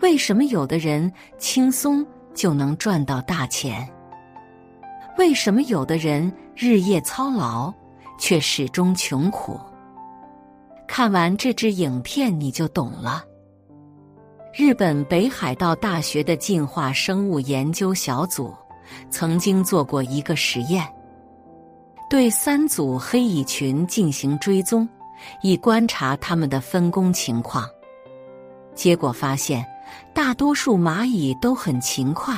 为什么有的人轻松就能赚到大钱？为什么有的人日夜操劳却始终穷苦？看完这支影片你就懂了。日本北海道大学的进化生物研究小组曾经做过一个实验，对三组黑蚁群进行追踪，以观察它们的分工情况。结果发现，大多数蚂蚁都很勤快，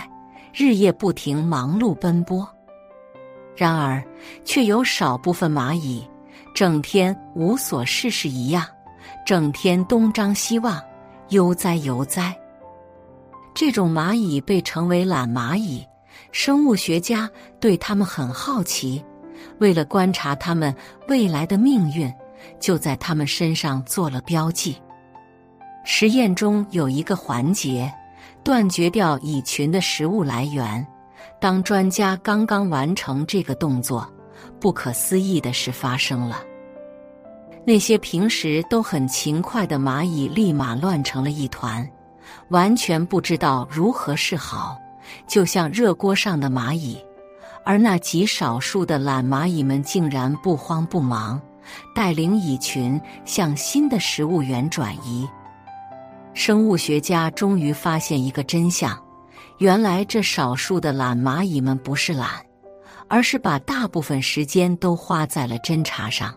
日夜不停忙碌奔波。然而，却有少部分蚂蚁整天无所事事一样，整天东张西望。悠哉悠哉，这种蚂蚁被称为懒蚂蚁。生物学家对它们很好奇，为了观察它们未来的命运，就在它们身上做了标记。实验中有一个环节，断绝掉蚁群的食物来源。当专家刚刚完成这个动作，不可思议的事发生了。那些平时都很勤快的蚂蚁立马乱成了一团，完全不知道如何是好，就像热锅上的蚂蚁。而那极少数的懒蚂蚁们竟然不慌不忙，带领蚁群向新的食物源转移。生物学家终于发现一个真相：原来这少数的懒蚂蚁们不是懒，而是把大部分时间都花在了侦查上。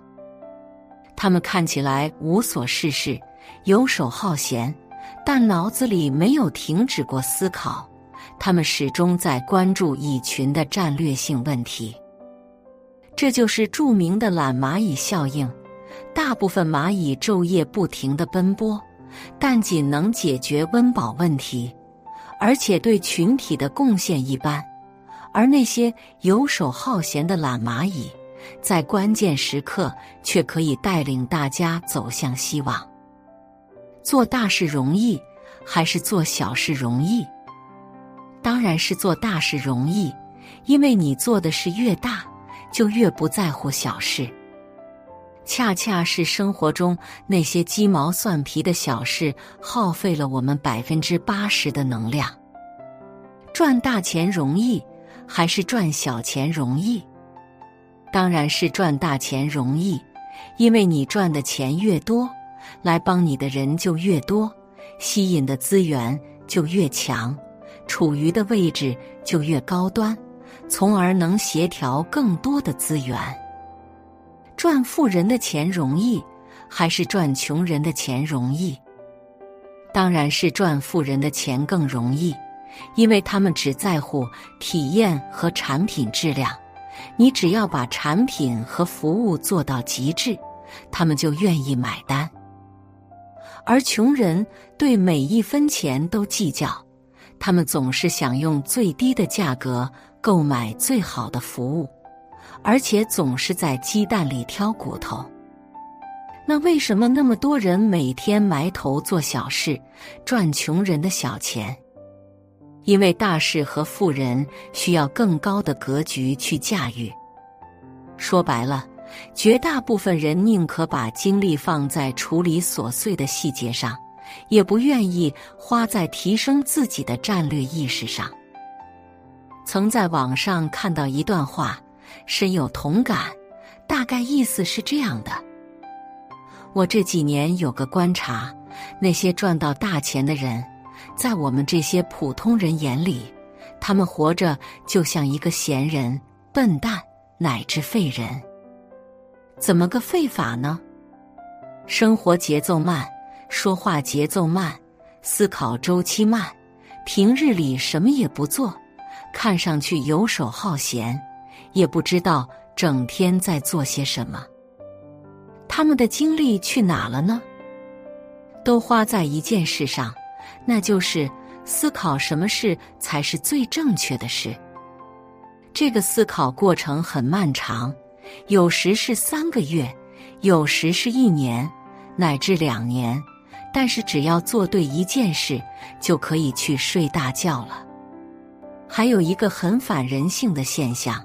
他们看起来无所事事、游手好闲，但脑子里没有停止过思考。他们始终在关注蚁群的战略性问题。这就是著名的懒蚂蚁效应。大部分蚂蚁昼夜不停地奔波，但仅能解决温饱问题，而且对群体的贡献一般。而那些游手好闲的懒蚂蚁，在关键时刻，却可以带领大家走向希望。做大事容易，还是做小事容易？当然是做大事容易，因为你做的事越大，就越不在乎小事。恰恰是生活中那些鸡毛蒜皮的小事，耗费了我们百分之八十的能量。赚大钱容易，还是赚小钱容易？当然是赚大钱容易，因为你赚的钱越多，来帮你的人就越多，吸引的资源就越强，处于的位置就越高端，从而能协调更多的资源。赚富人的钱容易，还是赚穷人的钱容易？当然是赚富人的钱更容易，因为他们只在乎体验和产品质量。你只要把产品和服务做到极致，他们就愿意买单。而穷人对每一分钱都计较，他们总是想用最低的价格购买最好的服务，而且总是在鸡蛋里挑骨头。那为什么那么多人每天埋头做小事，赚穷人的小钱？因为大事和富人需要更高的格局去驾驭。说白了，绝大部分人宁可把精力放在处理琐碎的细节上，也不愿意花在提升自己的战略意识上。曾在网上看到一段话，深有同感，大概意思是这样的：我这几年有个观察，那些赚到大钱的人。在我们这些普通人眼里，他们活着就像一个闲人、笨蛋乃至废人。怎么个废法呢？生活节奏慢，说话节奏慢，思考周期慢，平日里什么也不做，看上去游手好闲，也不知道整天在做些什么。他们的精力去哪了呢？都花在一件事上。那就是思考什么事才是最正确的事。这个思考过程很漫长，有时是三个月，有时是一年，乃至两年。但是只要做对一件事，就可以去睡大觉了。还有一个很反人性的现象：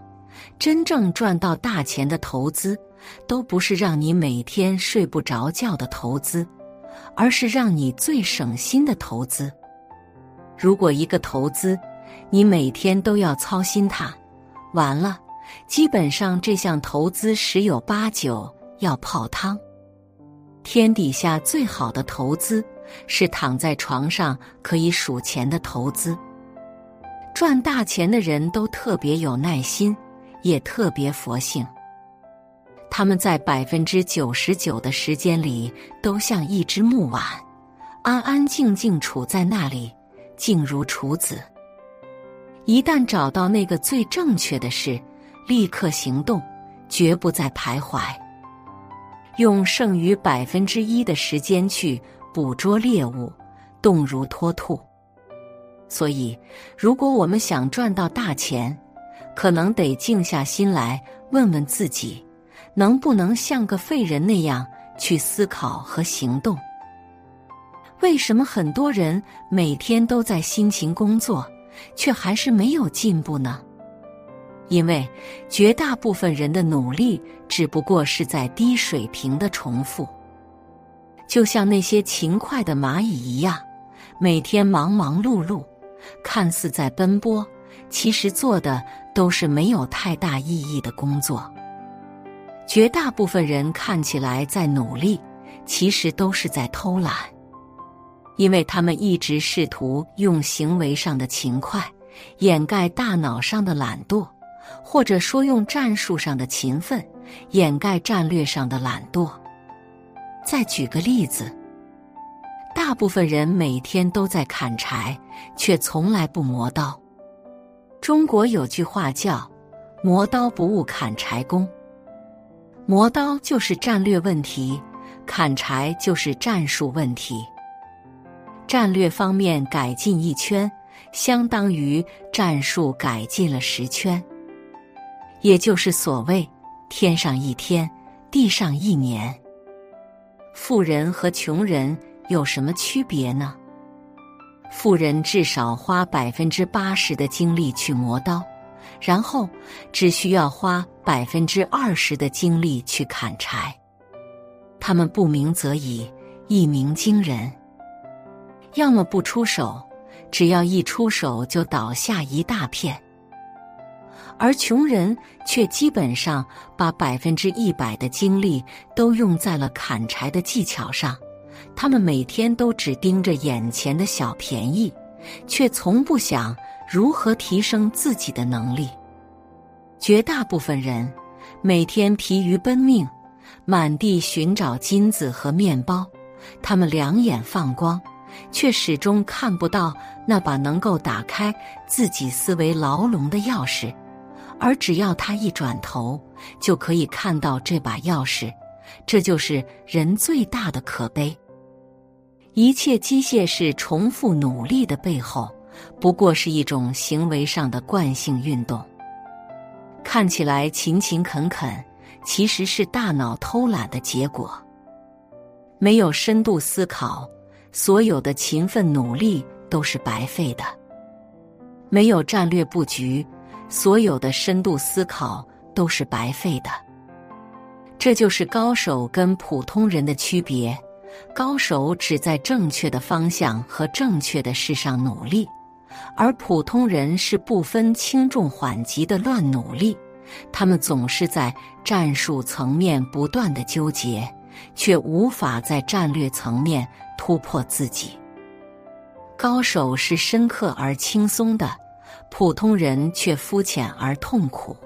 真正赚到大钱的投资，都不是让你每天睡不着觉的投资。而是让你最省心的投资。如果一个投资，你每天都要操心它，完了，基本上这项投资十有八九要泡汤。天底下最好的投资是躺在床上可以数钱的投资。赚大钱的人都特别有耐心，也特别佛性。他们在百分之九十九的时间里都像一只木碗，安安静静处在那里。静如处子。一旦找到那个最正确的事，立刻行动，绝不再徘徊。用剩余百分之一的时间去捕捉猎物，动如脱兔。所以，如果我们想赚到大钱，可能得静下心来问问自己，能不能像个废人那样去思考和行动。为什么很多人每天都在辛勤工作，却还是没有进步呢？因为绝大部分人的努力只不过是在低水平的重复，就像那些勤快的蚂蚁一样，每天忙忙碌碌，看似在奔波，其实做的都是没有太大意义的工作。绝大部分人看起来在努力，其实都是在偷懒。因为他们一直试图用行为上的勤快掩盖大脑上的懒惰，或者说用战术上的勤奋掩盖战略上的懒惰。再举个例子，大部分人每天都在砍柴，却从来不磨刀。中国有句话叫“磨刀不误砍柴工”，磨刀就是战略问题，砍柴就是战术问题。战略方面改进一圈，相当于战术改进了十圈，也就是所谓“天上一天，地上一年”。富人和穷人有什么区别呢？富人至少花百分之八十的精力去磨刀，然后只需要花百分之二十的精力去砍柴。他们不鸣则已，一鸣惊人。要么不出手，只要一出手就倒下一大片；而穷人却基本上把百分之一百的精力都用在了砍柴的技巧上。他们每天都只盯着眼前的小便宜，却从不想如何提升自己的能力。绝大部分人每天疲于奔命，满地寻找金子和面包，他们两眼放光。却始终看不到那把能够打开自己思维牢笼的钥匙，而只要他一转头，就可以看到这把钥匙。这就是人最大的可悲。一切机械式重复努力的背后，不过是一种行为上的惯性运动。看起来勤勤恳恳，其实是大脑偷懒的结果。没有深度思考。所有的勤奋努力都是白费的，没有战略布局，所有的深度思考都是白费的。这就是高手跟普通人的区别：高手只在正确的方向和正确的事上努力，而普通人是不分轻重缓急的乱努力。他们总是在战术层面不断的纠结。却无法在战略层面突破自己。高手是深刻而轻松的，普通人却肤浅而痛苦。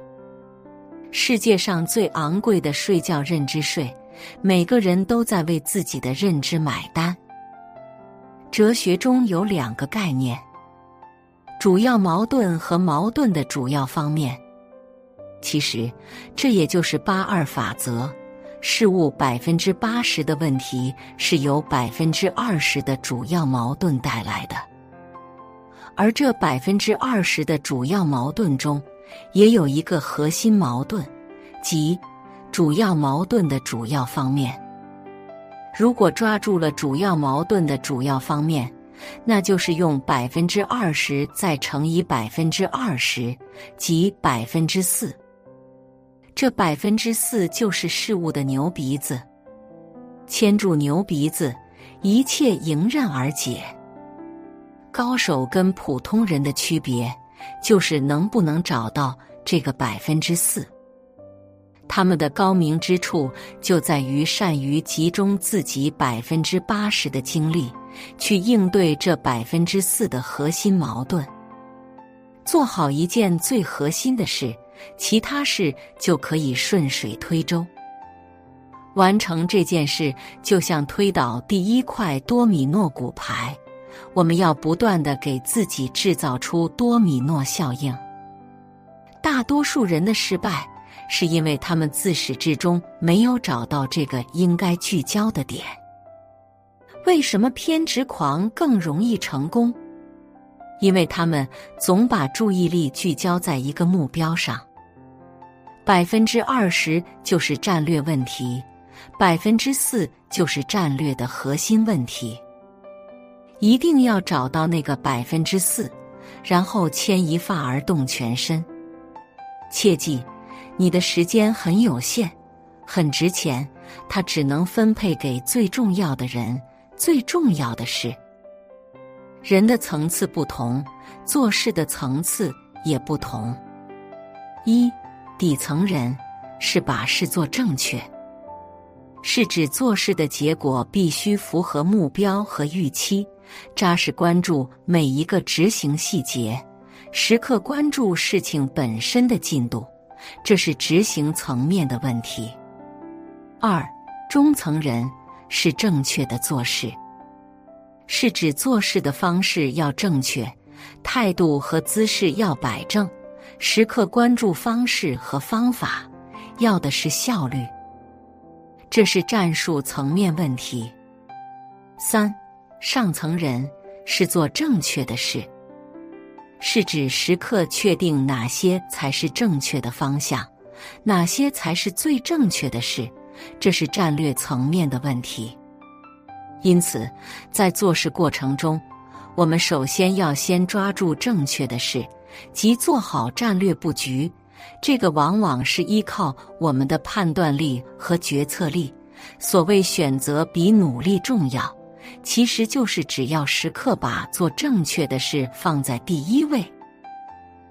世界上最昂贵的睡觉认知税，每个人都在为自己的认知买单。哲学中有两个概念：主要矛盾和矛盾的主要方面。其实，这也就是八二法则。事物百分之八十的问题是由百分之二十的主要矛盾带来的，而这百分之二十的主要矛盾中，也有一个核心矛盾，即主要矛盾的主要方面。如果抓住了主要矛盾的主要方面，那就是用百分之二十再乘以百分之二十，即百分之四。这百分之四就是事物的牛鼻子，牵住牛鼻子，一切迎刃而解。高手跟普通人的区别，就是能不能找到这个百分之四。他们的高明之处就在于善于集中自己百分之八十的精力，去应对这百分之四的核心矛盾。做好一件最核心的事，其他事就可以顺水推舟。完成这件事，就像推倒第一块多米诺骨牌。我们要不断的给自己制造出多米诺效应。大多数人的失败，是因为他们自始至终没有找到这个应该聚焦的点。为什么偏执狂更容易成功？因为他们总把注意力聚焦在一个目标上。百分之二十就是战略问题，百分之四就是战略的核心问题。一定要找到那个百分之四，然后牵一发而动全身。切记，你的时间很有限，很值钱，它只能分配给最重要的人、最重要的事。人的层次不同，做事的层次也不同。一底层人是把事做正确，是指做事的结果必须符合目标和预期。扎实关注每一个执行细节，时刻关注事情本身的进度，这是执行层面的问题。二，中层人是正确的做事，是指做事的方式要正确，态度和姿势要摆正，时刻关注方式和方法，要的是效率，这是战术层面问题。三。上层人是做正确的事，是指时刻确定哪些才是正确的方向，哪些才是最正确的事，这是战略层面的问题。因此，在做事过程中，我们首先要先抓住正确的事，即做好战略布局。这个往往是依靠我们的判断力和决策力。所谓选择比努力重要。其实就是只要时刻把做正确的事放在第一位，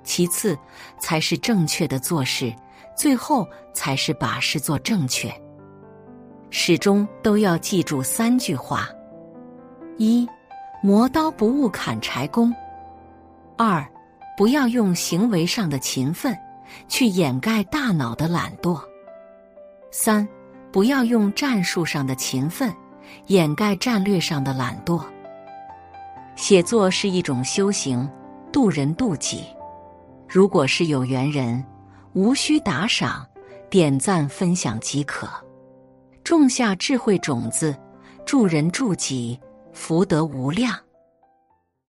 其次才是正确的做事，最后才是把事做正确。始终都要记住三句话：一，磨刀不误砍柴工；二，不要用行为上的勤奋去掩盖大脑的懒惰；三，不要用战术上的勤奋。掩盖战略上的懒惰。写作是一种修行，渡人渡己。如果是有缘人，无需打赏、点赞、分享即可。种下智慧种子，助人助己，福德无量。